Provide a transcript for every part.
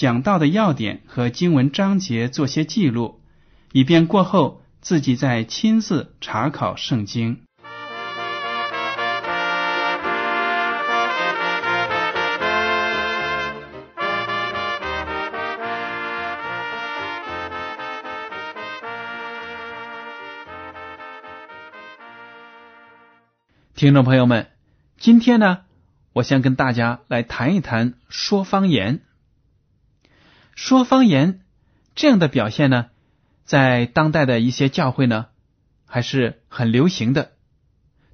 讲到的要点和经文章节做些记录，以便过后自己再亲自查考圣经。听众朋友们，今天呢，我想跟大家来谈一谈说方言。说方言这样的表现呢，在当代的一些教会呢，还是很流行的，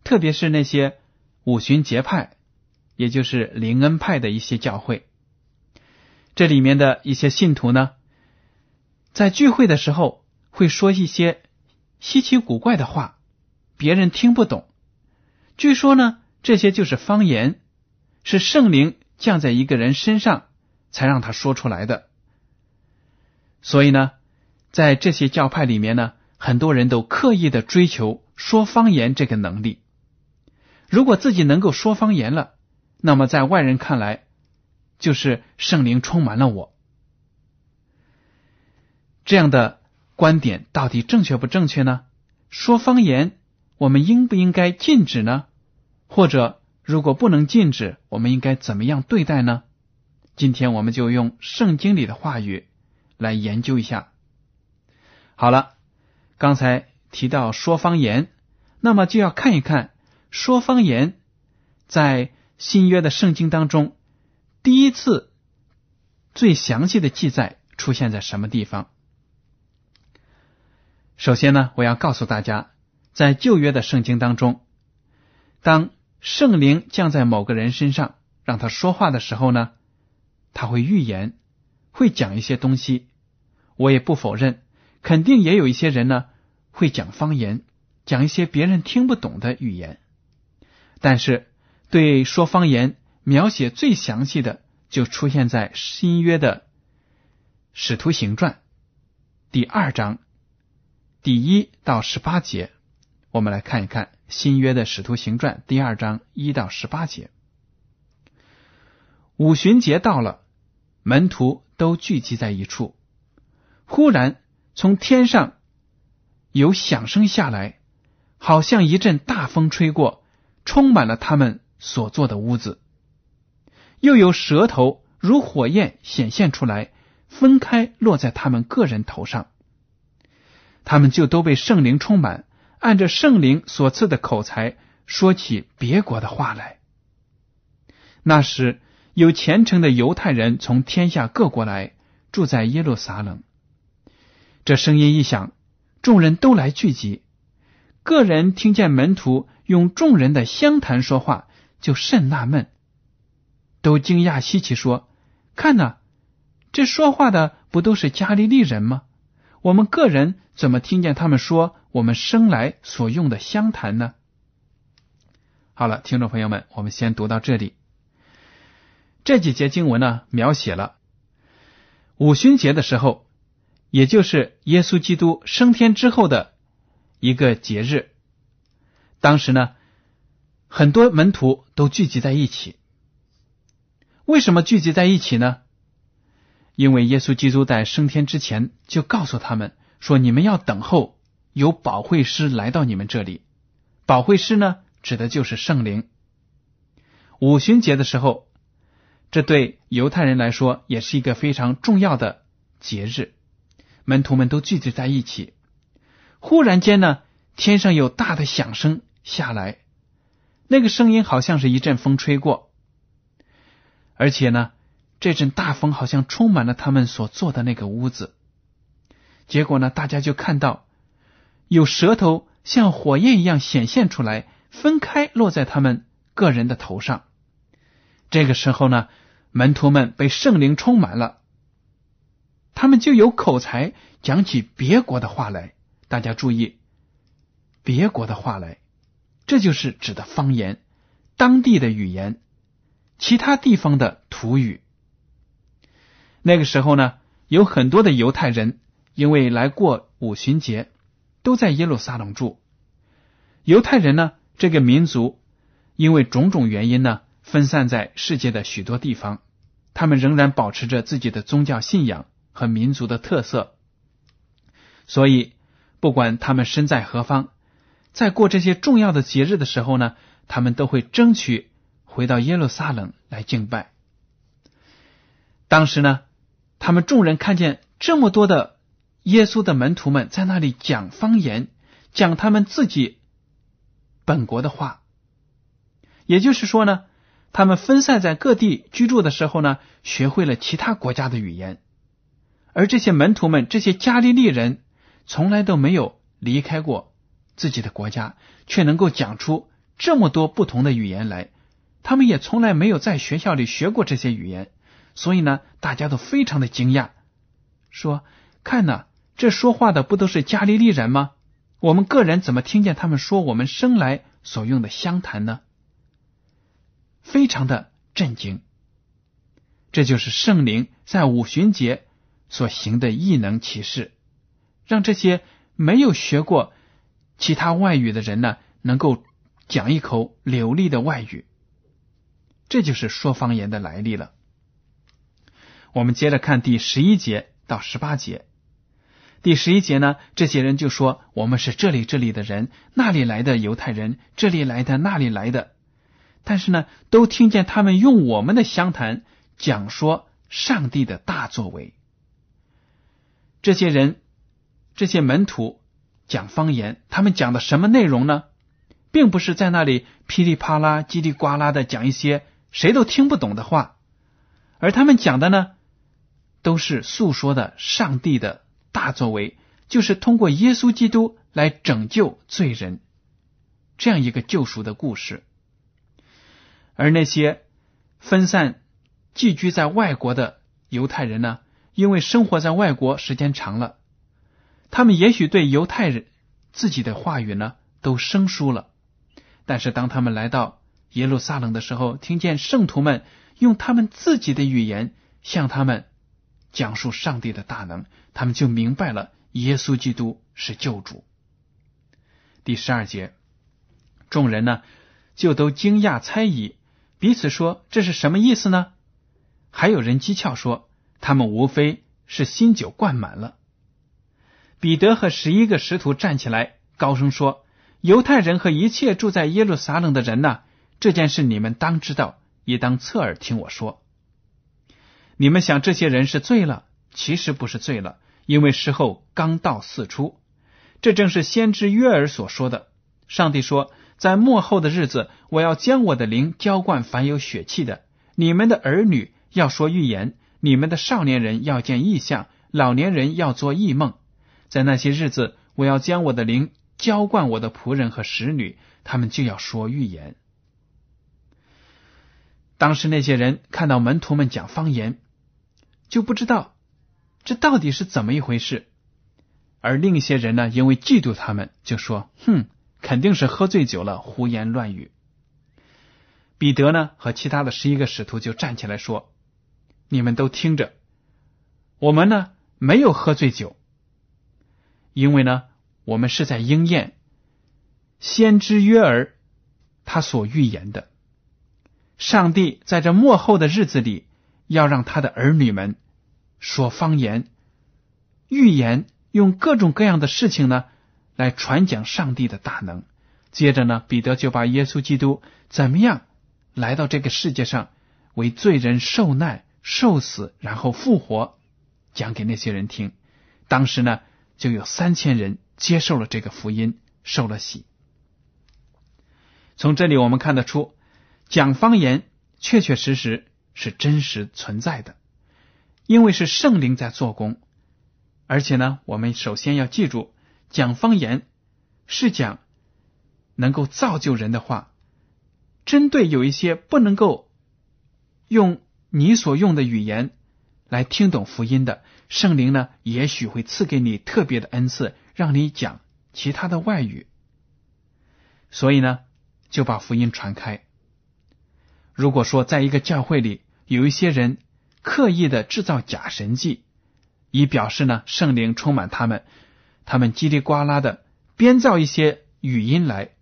特别是那些五旬节派，也就是灵恩派的一些教会，这里面的一些信徒呢，在聚会的时候会说一些稀奇古怪的话，别人听不懂。据说呢，这些就是方言，是圣灵降在一个人身上才让他说出来的。所以呢，在这些教派里面呢，很多人都刻意的追求说方言这个能力。如果自己能够说方言了，那么在外人看来，就是圣灵充满了我。这样的观点到底正确不正确呢？说方言。我们应不应该禁止呢？或者，如果不能禁止，我们应该怎么样对待呢？今天我们就用圣经里的话语来研究一下。好了，刚才提到说方言，那么就要看一看说方言在新约的圣经当中第一次最详细的记载出现在什么地方。首先呢，我要告诉大家。在旧约的圣经当中，当圣灵降在某个人身上，让他说话的时候呢，他会预言，会讲一些东西。我也不否认，肯定也有一些人呢会讲方言，讲一些别人听不懂的语言。但是，对说方言描写最详细的，就出现在新约的使徒行传第二章第一到十八节。我们来看一看新约的使徒行传第二章一到十八节。五旬节到了，门徒都聚集在一处。忽然从天上有响声下来，好像一阵大风吹过，充满了他们所坐的屋子。又有舌头如火焰显现出来，分开落在他们个人头上。他们就都被圣灵充满。按着圣灵所赐的口才说起别国的话来。那时有虔诚的犹太人从天下各国来住在耶路撒冷。这声音一响，众人都来聚集。个人听见门徒用众人的相谈说话，就甚纳闷，都惊讶稀奇，说：“看呐，这说话的不都是加利利人吗？我们个人怎么听见他们说？”我们生来所用的香坛呢？好了，听众朋友们，我们先读到这里。这几节经文呢，描写了五旬节的时候，也就是耶稣基督升天之后的一个节日。当时呢，很多门徒都聚集在一起。为什么聚集在一起呢？因为耶稣基督在升天之前就告诉他们说：“你们要等候。”有保惠师来到你们这里，保惠师呢，指的就是圣灵。五旬节的时候，这对犹太人来说也是一个非常重要的节日，门徒们都聚集在一起。忽然间呢，天上有大的响声下来，那个声音好像是一阵风吹过，而且呢，这阵大风好像充满了他们所坐的那个屋子。结果呢，大家就看到有舌头像火焰一样显现出来，分开落在他们个人的头上。这个时候呢，门徒们被圣灵充满了，他们就有口才讲起别国的话来。大家注意，别国的话来，这就是指的方言，当地的语言，其他地方的土语。那个时候呢，有很多的犹太人因为来过五旬节，都在耶路撒冷住。犹太人呢，这个民族因为种种原因呢。分散在世界的许多地方，他们仍然保持着自己的宗教信仰和民族的特色。所以，不管他们身在何方，在过这些重要的节日的时候呢，他们都会争取回到耶路撒冷来敬拜。当时呢，他们众人看见这么多的耶稣的门徒们在那里讲方言，讲他们自己本国的话，也就是说呢。他们分散在各地居住的时候呢，学会了其他国家的语言，而这些门徒们，这些加利利人，从来都没有离开过自己的国家，却能够讲出这么多不同的语言来。他们也从来没有在学校里学过这些语言，所以呢，大家都非常的惊讶，说：“看呐，这说话的不都是加利利人吗？我们个人怎么听见他们说我们生来所用的湘谈呢？”非常的震惊，这就是圣灵在五旬节所行的异能启示，让这些没有学过其他外语的人呢，能够讲一口流利的外语。这就是说方言的来历了。我们接着看第十一节到十八节。第十一节呢，这些人就说：“我们是这里这里的人，那里来的犹太人，这里来的那里来的。”但是呢，都听见他们用我们的详谈讲说上帝的大作为。这些人，这些门徒讲方言，他们讲的什么内容呢？并不是在那里噼里啪啦、叽里呱啦的讲一些谁都听不懂的话，而他们讲的呢，都是诉说的上帝的大作为，就是通过耶稣基督来拯救罪人这样一个救赎的故事。而那些分散寄居在外国的犹太人呢？因为生活在外国时间长了，他们也许对犹太人自己的话语呢都生疏了。但是当他们来到耶路撒冷的时候，听见圣徒们用他们自己的语言向他们讲述上帝的大能，他们就明白了耶稣基督是救主。第十二节，众人呢就都惊讶猜疑。彼此说：“这是什么意思呢？”还有人讥诮说：“他们无非是新酒灌满了。”彼得和十一个使徒站起来，高声说：“犹太人和一切住在耶路撒冷的人呐，这件事你们当知道，也当侧耳听我说。你们想这些人是醉了，其实不是醉了，因为时候刚到四出。这正是先知约尔所说的。上帝说。”在末后的日子，我要将我的灵浇灌凡有血气的。你们的儿女要说预言，你们的少年人要见异象，老年人要做异梦。在那些日子，我要将我的灵浇灌我的仆人和使女，他们就要说预言。当时那些人看到门徒们讲方言，就不知道这到底是怎么一回事。而另一些人呢，因为嫉妒他们，就说：“哼。”肯定是喝醉酒了，胡言乱语。彼得呢和其他的十一个使徒就站起来说：“你们都听着，我们呢没有喝醉酒，因为呢我们是在应验先知约儿他所预言的，上帝在这末后的日子里要让他的儿女们说方言、预言，用各种各样的事情呢。”来传讲上帝的大能。接着呢，彼得就把耶稣基督怎么样来到这个世界上，为罪人受难、受死，然后复活，讲给那些人听。当时呢，就有三千人接受了这个福音，受了洗。从这里我们看得出，讲方言确确实实是真实存在的，因为是圣灵在做工。而且呢，我们首先要记住，讲方言是讲能够造就人的话，针对有一些不能够用你所用的语言来听懂福音的，圣灵呢，也许会赐给你特别的恩赐，让你讲其他的外语。所以呢。就把福音传开。如果说在一个教会里有一些人刻意的制造假神迹，以表示呢圣灵充满他们，他们叽里呱啦的编造一些语音来，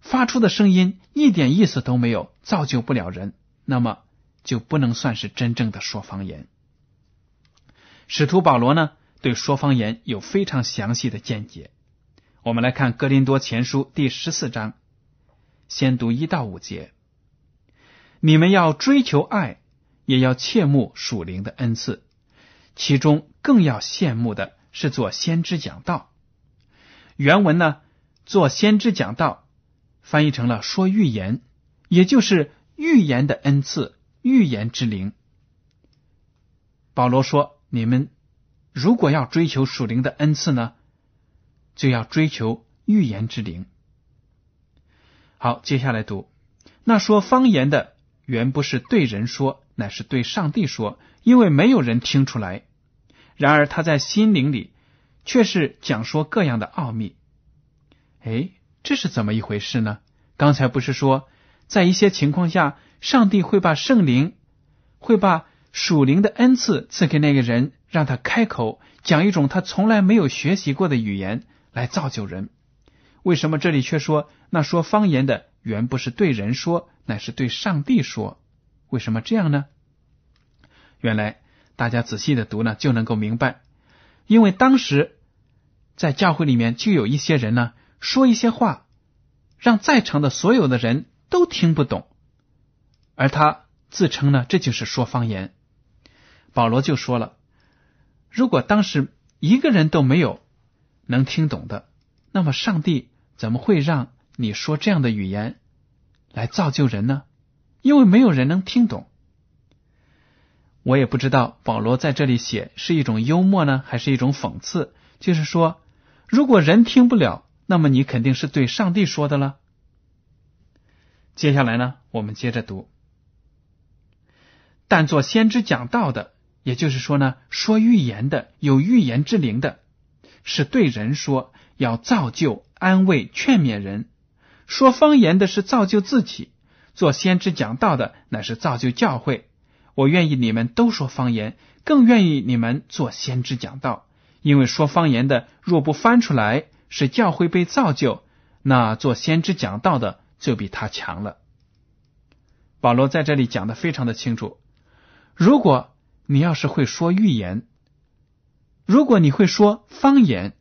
发出的声音一点意思都没有，造就不了人，那么就不能算是真正的说方言。使徒保罗呢对说方言有非常详细的见解。我们来看《哥林多前书》第十四章。先读一到五节，你们要追求爱，也要切慕属灵的恩赐，其中更要羡慕的是做先知讲道。原文呢，做先知讲道翻译成了说预言，也就是预言的恩赐，预言之灵。保罗说：“你们如果要追求属灵的恩赐呢，就要追求预言之灵。”好，接下来读。那说方言的原不是对人说，乃是对上帝说，因为没有人听出来。然而他在心灵里却是讲说各样的奥秘。哎，这是怎么一回事呢？刚才不是说，在一些情况下，上帝会把圣灵，会把属灵的恩赐赐给那个人，让他开口讲一种他从来没有学习过的语言，来造就人。为什么这里却说那说方言的原不是对人说，乃是对上帝说？为什么这样呢？原来大家仔细的读呢，就能够明白。因为当时在教会里面就有一些人呢，说一些话，让在场的所有的人都听不懂，而他自称呢，这就是说方言。保罗就说了，如果当时一个人都没有能听懂的，那么上帝。怎么会让你说这样的语言来造就人呢？因为没有人能听懂。我也不知道保罗在这里写是一种幽默呢，还是一种讽刺。就是说，如果人听不了，那么你肯定是对上帝说的了。接下来呢，我们接着读。但做先知讲道的，也就是说呢，说预言的，有预言之灵的，是对人说，要造就。安慰、劝勉人，说方言的是造就自己；做先知讲道的乃是造就教会。我愿意你们都说方言，更愿意你们做先知讲道，因为说方言的若不翻出来，使教会被造就，那做先知讲道的就比他强了。保罗在这里讲的非常的清楚：如果你要是会说预言，如果你会说方言，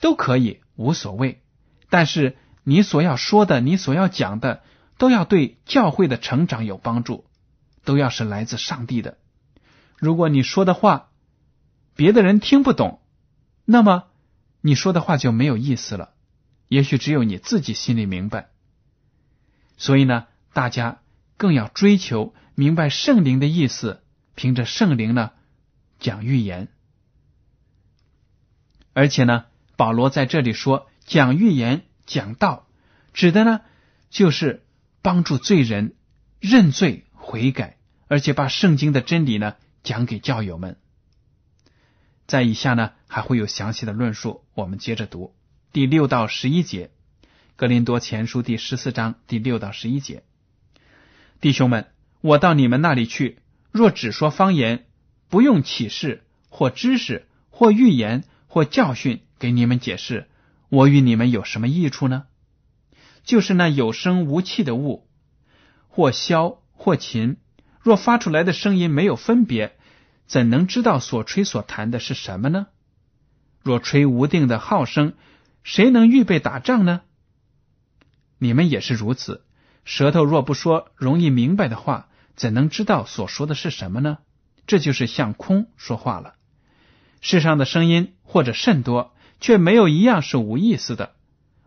都可以。无所谓，但是你所要说的，你所要讲的，都要对教会的成长有帮助，都要是来自上帝的。如果你说的话别的人听不懂，那么你说的话就没有意思了。也许只有你自己心里明白。所以呢，大家更要追求明白圣灵的意思，凭着圣灵呢讲预言，而且呢。保罗在这里说讲预言、讲道，指的呢就是帮助罪人认罪悔改，而且把圣经的真理呢讲给教友们。在以下呢还会有详细的论述，我们接着读第六到十一节，《格林多前书》第十四章第六到十一节。弟兄们，我到你们那里去，若只说方言，不用启示或知识或预言或教训。给你们解释，我与你们有什么益处呢？就是那有声无气的物，或消或琴，若发出来的声音没有分别，怎能知道所吹所弹的是什么呢？若吹无定的号声，谁能预备打仗呢？你们也是如此。舌头若不说容易明白的话，怎能知道所说的是什么呢？这就是向空说话了。世上的声音或者甚多，却没有一样是无意思的。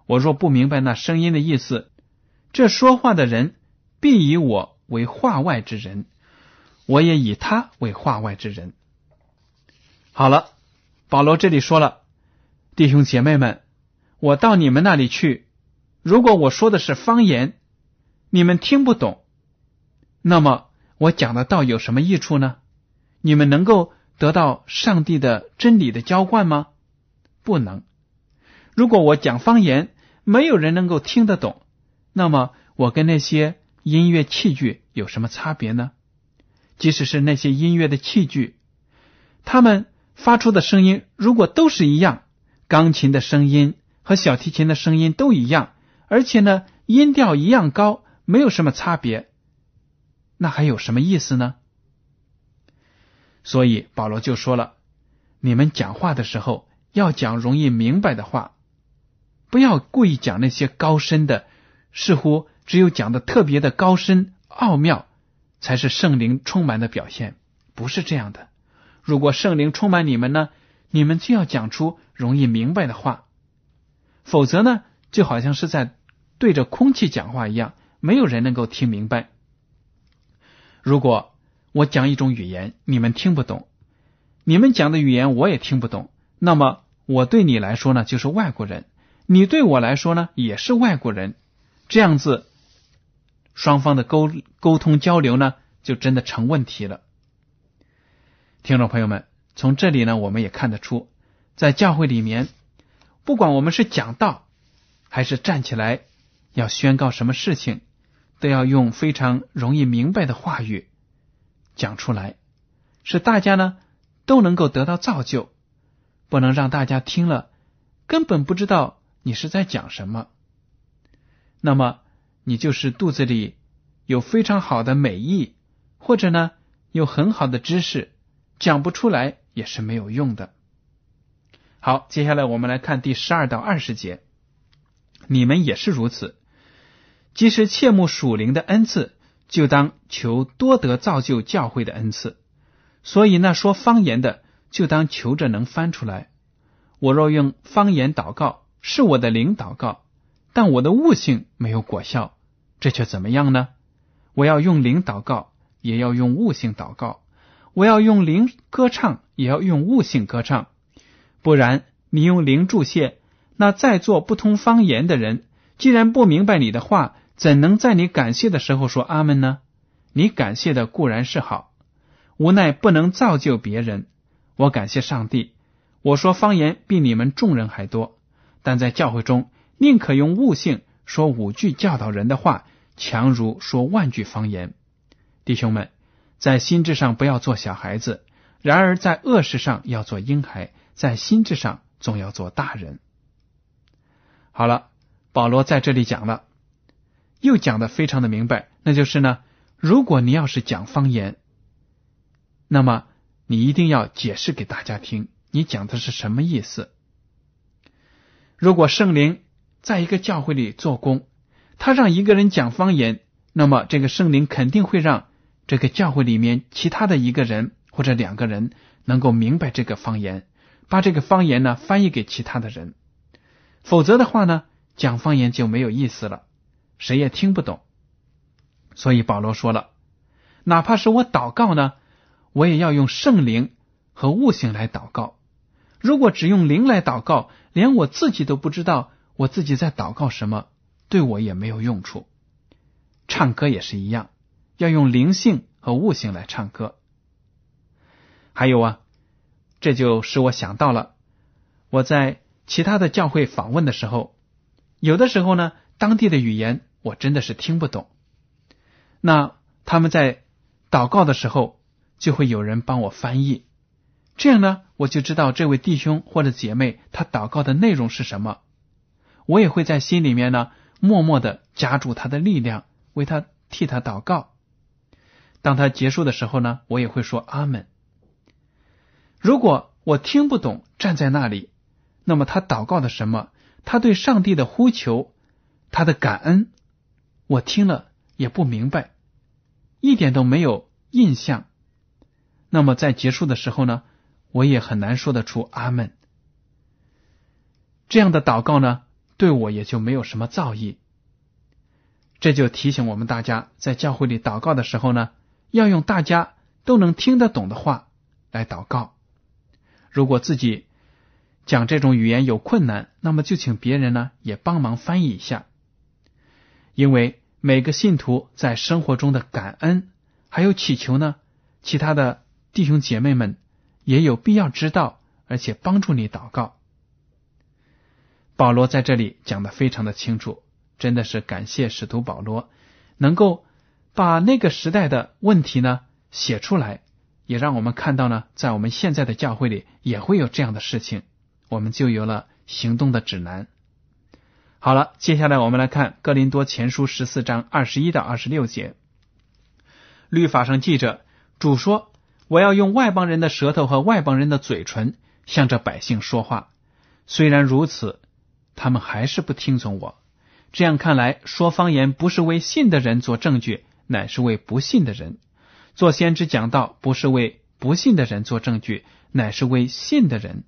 我若不明白那声音的意思，这说话的人必以我为话外之人，我也以他为话外之人。好了，保罗这里说了，弟兄姐妹们，我到你们那里去，如果我说的是方言，你们听不懂，那么我讲的道有什么益处呢？你们能够得到上帝的真理的浇灌吗？不能。如果我讲方言，没有人能够听得懂，那么我跟那些音乐器具有什么差别呢？即使是那些音乐的器具，他们发出的声音如果都是一样，钢琴的声音和小提琴的声音都一样，而且呢音调一样高，没有什么差别，那还有什么意思呢？所以保罗就说了：“你们讲话的时候要讲容易明白的话，不要故意讲那些高深的，似乎只有讲的特别的高深奥妙，才是圣灵充满的表现。不是这样的。如果圣灵充满你们呢，你们就要讲出容易明白的话，否则呢，就好像是在对着空气讲话一样，没有人能够听明白。如果。”我讲一种语言，你们听不懂；你们讲的语言我也听不懂。那么我对你来说呢，就是外国人；你对我来说呢，也是外国人。这样子，双方的沟沟通交流呢，就真的成问题了。听众朋友们，从这里呢，我们也看得出，在教会里面，不管我们是讲道，还是站起来要宣告什么事情，都要用非常容易明白的话语。讲出来，使大家呢都能够得到造就，不能让大家听了根本不知道你是在讲什么。那么你就是肚子里有非常好的美意，或者呢有很好的知识，讲不出来也是没有用的。好，接下来我们来看第十二到二十节，你们也是如此，即使切慕属灵的恩赐。就当求多得造就教会的恩赐，所以那说方言的就当求着能翻出来。我若用方言祷告，是我的灵祷告，但我的悟性没有果效，这却怎么样呢？我要用灵祷告，也要用悟性祷告；我要用灵歌唱，也要用悟性歌唱。不然，你用灵助谢，那在座不通方言的人，既然不明白你的话。怎能在你感谢的时候说阿门呢？你感谢的固然是好，无奈不能造就别人。我感谢上帝，我说方言比你们众人还多，但在教会中，宁可用悟性说五句教导人的话，强如说万句方言。弟兄们，在心智上不要做小孩子，然而在恶事上要做婴孩，在心智上总要做大人。好了，保罗在这里讲了。又讲的非常的明白，那就是呢，如果你要是讲方言，那么你一定要解释给大家听，你讲的是什么意思。如果圣灵在一个教会里做工，他让一个人讲方言，那么这个圣灵肯定会让这个教会里面其他的一个人或者两个人能够明白这个方言，把这个方言呢翻译给其他的人，否则的话呢，讲方言就没有意思了。谁也听不懂，所以保罗说了：“哪怕是我祷告呢，我也要用圣灵和悟性来祷告。如果只用灵来祷告，连我自己都不知道我自己在祷告什么，对我也没有用处。唱歌也是一样，要用灵性和悟性来唱歌。还有啊，这就使我想到了我在其他的教会访问的时候，有的时候呢，当地的语言。”我真的是听不懂。那他们在祷告的时候，就会有人帮我翻译，这样呢，我就知道这位弟兄或者姐妹他祷告的内容是什么。我也会在心里面呢，默默的加注他的力量，为他替他祷告。当他结束的时候呢，我也会说阿门。如果我听不懂，站在那里，那么他祷告的什么？他对上帝的呼求，他的感恩。我听了也不明白，一点都没有印象。那么在结束的时候呢，我也很难说得出阿门。这样的祷告呢，对我也就没有什么造诣。这就提醒我们大家，在教会里祷告的时候呢，要用大家都能听得懂的话来祷告。如果自己讲这种语言有困难，那么就请别人呢也帮忙翻译一下。因为每个信徒在生活中的感恩还有祈求呢，其他的弟兄姐妹们也有必要知道，而且帮助你祷告。保罗在这里讲的非常的清楚。真的是感谢使徒保罗能够把那个时代的问题呢写出来，也让我们看到呢，在我们现在的教会里也会有这样的事情，我们就有了行动的指南。好了，接下来我们来看《哥林多前书》十四章二十一到二十六节。律法上记着，主说：“我要用外邦人的舌头和外邦人的嘴唇向着百姓说话。”虽然如此，他们还是不听从我。这样看来，说方言不是为信的人做证据，乃是为不信的人做先知讲道；不是为不信的人做证据，乃是为信的人。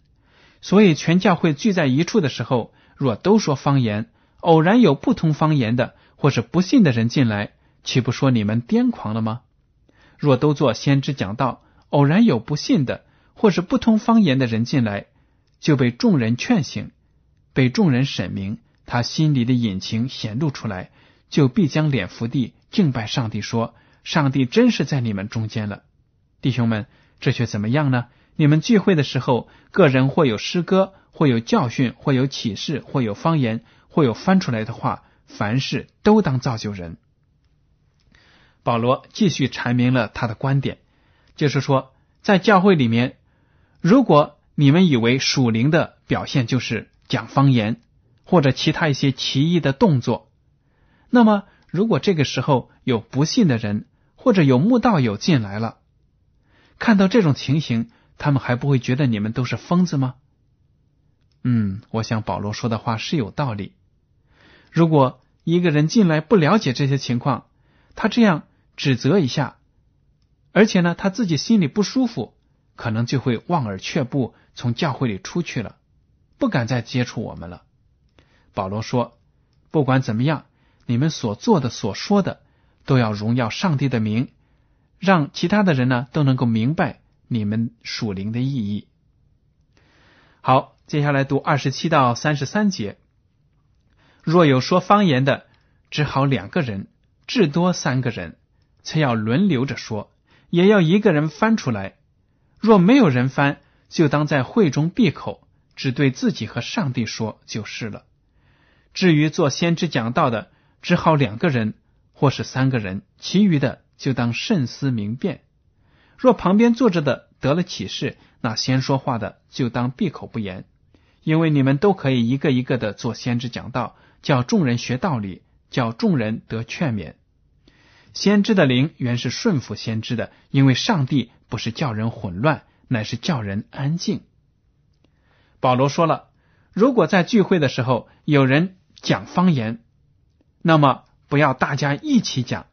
所以，全教会聚在一处的时候，若都说方言，偶然有不通方言的或是不信的人进来，岂不说你们癫狂了吗？若都做先知讲道，偶然有不信的或是不通方言的人进来，就被众人劝醒，被众人审明。他心里的隐情显露出来，就必将脸伏地敬拜上帝，说：“上帝真是在你们中间了。”弟兄们，这却怎么样呢？你们聚会的时候，个人或有诗歌，或有教训，或有启示，或有方言，或有翻出来的话，凡事都当造就人。保罗继续阐明了他的观点，就是说，在教会里面，如果你们以为属灵的表现就是讲方言。或者其他一些奇异的动作，那么如果这个时候有不信的人或者有慕道友进来了，看到这种情形，他们还不会觉得你们都是疯子吗？嗯，我想保罗说的话是有道理。如果一个人进来不了解这些情况，他这样指责一下，而且呢他自己心里不舒服，可能就会望而却步，从教会里出去了，不敢再接触我们了。保罗说：“不管怎么样，你们所做的、所说的，都要荣耀上帝的名，让其他的人呢都能够明白你们属灵的意义。”好，接下来读二十七到三十三节。若有说方言的，只好两个人，至多三个人，才要轮流着说，也要一个人翻出来。若没有人翻，就当在会中闭口，只对自己和上帝说就是了。至于做先知讲道的，只好两个人或是三个人，其余的就当慎思明辨。若旁边坐着的得了启示，那先说话的就当闭口不言，因为你们都可以一个一个的做先知讲道，叫众人学道理，叫众人得劝勉。先知的灵原是顺服先知的，因为上帝不是叫人混乱，乃是叫人安静。保罗说了，如果在聚会的时候有人。讲方言，那么不要大家一起讲，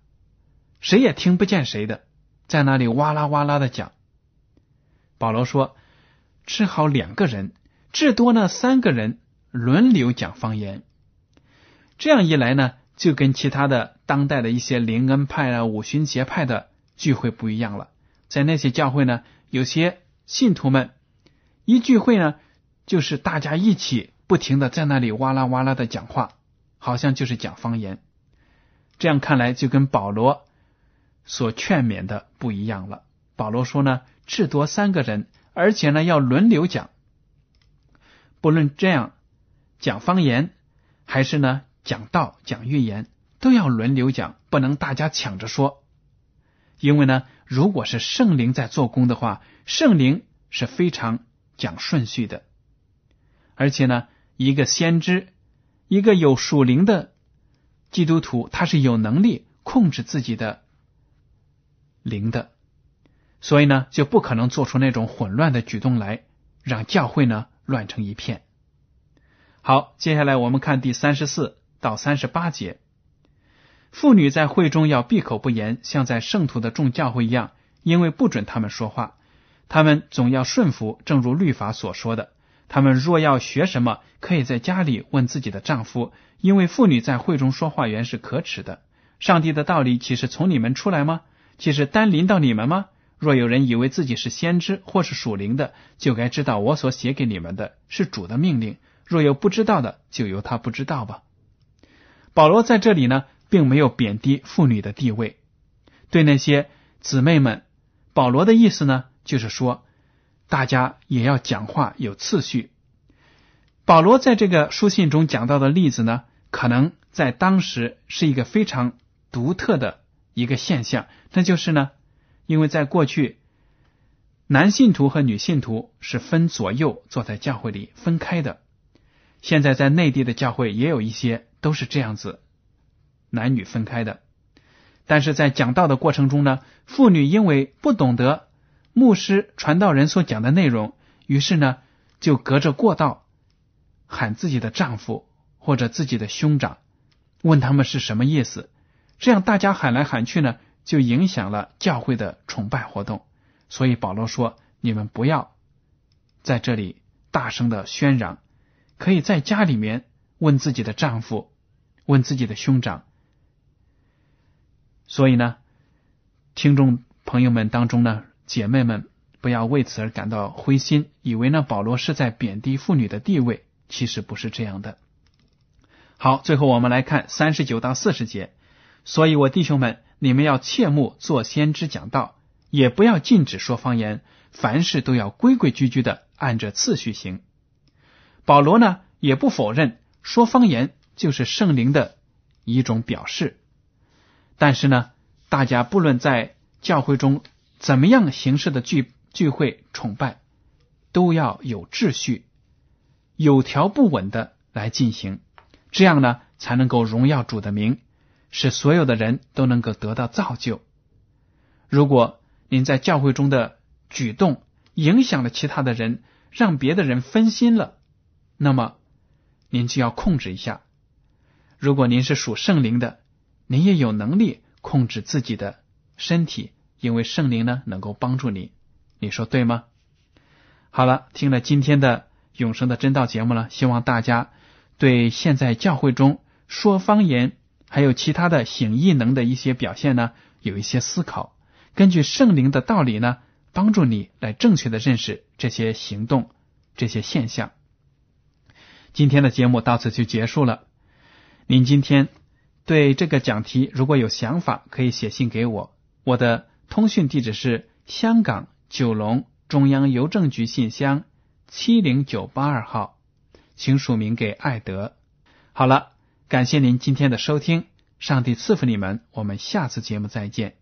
谁也听不见谁的，在那里哇啦哇啦的讲。保罗说：“只好两个人，至多呢三个人轮流讲方言。这样一来呢，就跟其他的当代的一些灵恩派啊、五旬节派的聚会不一样了。在那些教会呢，有些信徒们一聚会呢，就是大家一起。”不停的在那里哇啦哇啦的讲话，好像就是讲方言。这样看来，就跟保罗所劝勉的不一样了。保罗说呢，至多三个人，而且呢要轮流讲。不论这样讲方言，还是呢讲道、讲预言，都要轮流讲，不能大家抢着说。因为呢，如果是圣灵在做工的话，圣灵是非常讲顺序的，而且呢。一个先知，一个有属灵的基督徒，他是有能力控制自己的灵的，所以呢，就不可能做出那种混乱的举动来，让教会呢乱成一片。好，接下来我们看第三十四到三十八节：妇女在会中要闭口不言，像在圣徒的众教会一样，因为不准他们说话。他们总要顺服，正如律法所说的。他们若要学什么，可以在家里问自己的丈夫，因为妇女在会中说话原是可耻的。上帝的道理岂是从你们出来吗？岂是单临到你们吗？若有人以为自己是先知或是属灵的，就该知道我所写给你们的是主的命令。若有不知道的，就由他不知道吧。保罗在这里呢，并没有贬低妇女的地位。对那些姊妹们，保罗的意思呢，就是说，大家也要讲话有次序。保罗在这个书信中讲到的例子呢，可能在当时是一个非常独特的一个现象，那就是呢，因为在过去，男信徒和女信徒是分左右坐在教会里分开的。现在在内地的教会也有一些都是这样子，男女分开的。但是在讲道的过程中呢，妇女因为不懂得牧师传道人所讲的内容，于是呢就隔着过道喊自己的丈夫或者自己的兄长，问他们是什么意思。这样大家喊来喊去呢，就影响了教会的崇拜活动。所以保罗说：“你们不要在这里大声的喧嚷。”可以在家里面问自己的丈夫，问自己的兄长。所以呢，听众朋友们当中呢，姐妹们不要为此而感到灰心，以为呢保罗是在贬低妇女的地位，其实不是这样的。好，最后我们来看三十九到四十节。所以我弟兄们，你们要切莫做先知讲道，也不要禁止说方言，凡事都要规规矩矩的按着次序行。保罗呢也不否认说方言就是圣灵的一种表示，但是呢，大家不论在教会中怎么样形式的聚聚会崇拜，都要有秩序、有条不紊的来进行，这样呢才能够荣耀主的名，使所有的人都能够得到造就。如果您在教会中的举动影响了其他的人，让别的人分心了。那么，您就要控制一下。如果您是属圣灵的，您也有能力控制自己的身体，因为圣灵呢能够帮助你。你说对吗？好了，听了今天的永生的真道节目了，希望大家对现在教会中说方言还有其他的行异能的一些表现呢有一些思考。根据圣灵的道理呢，帮助你来正确的认识这些行动、这些现象。今天的节目到此就结束了。您今天对这个讲题如果有想法，可以写信给我。我的通讯地址是香港九龙中央邮政局信箱七零九八二号，请署名给艾德。好了，感谢您今天的收听，上帝赐福你们，我们下次节目再见。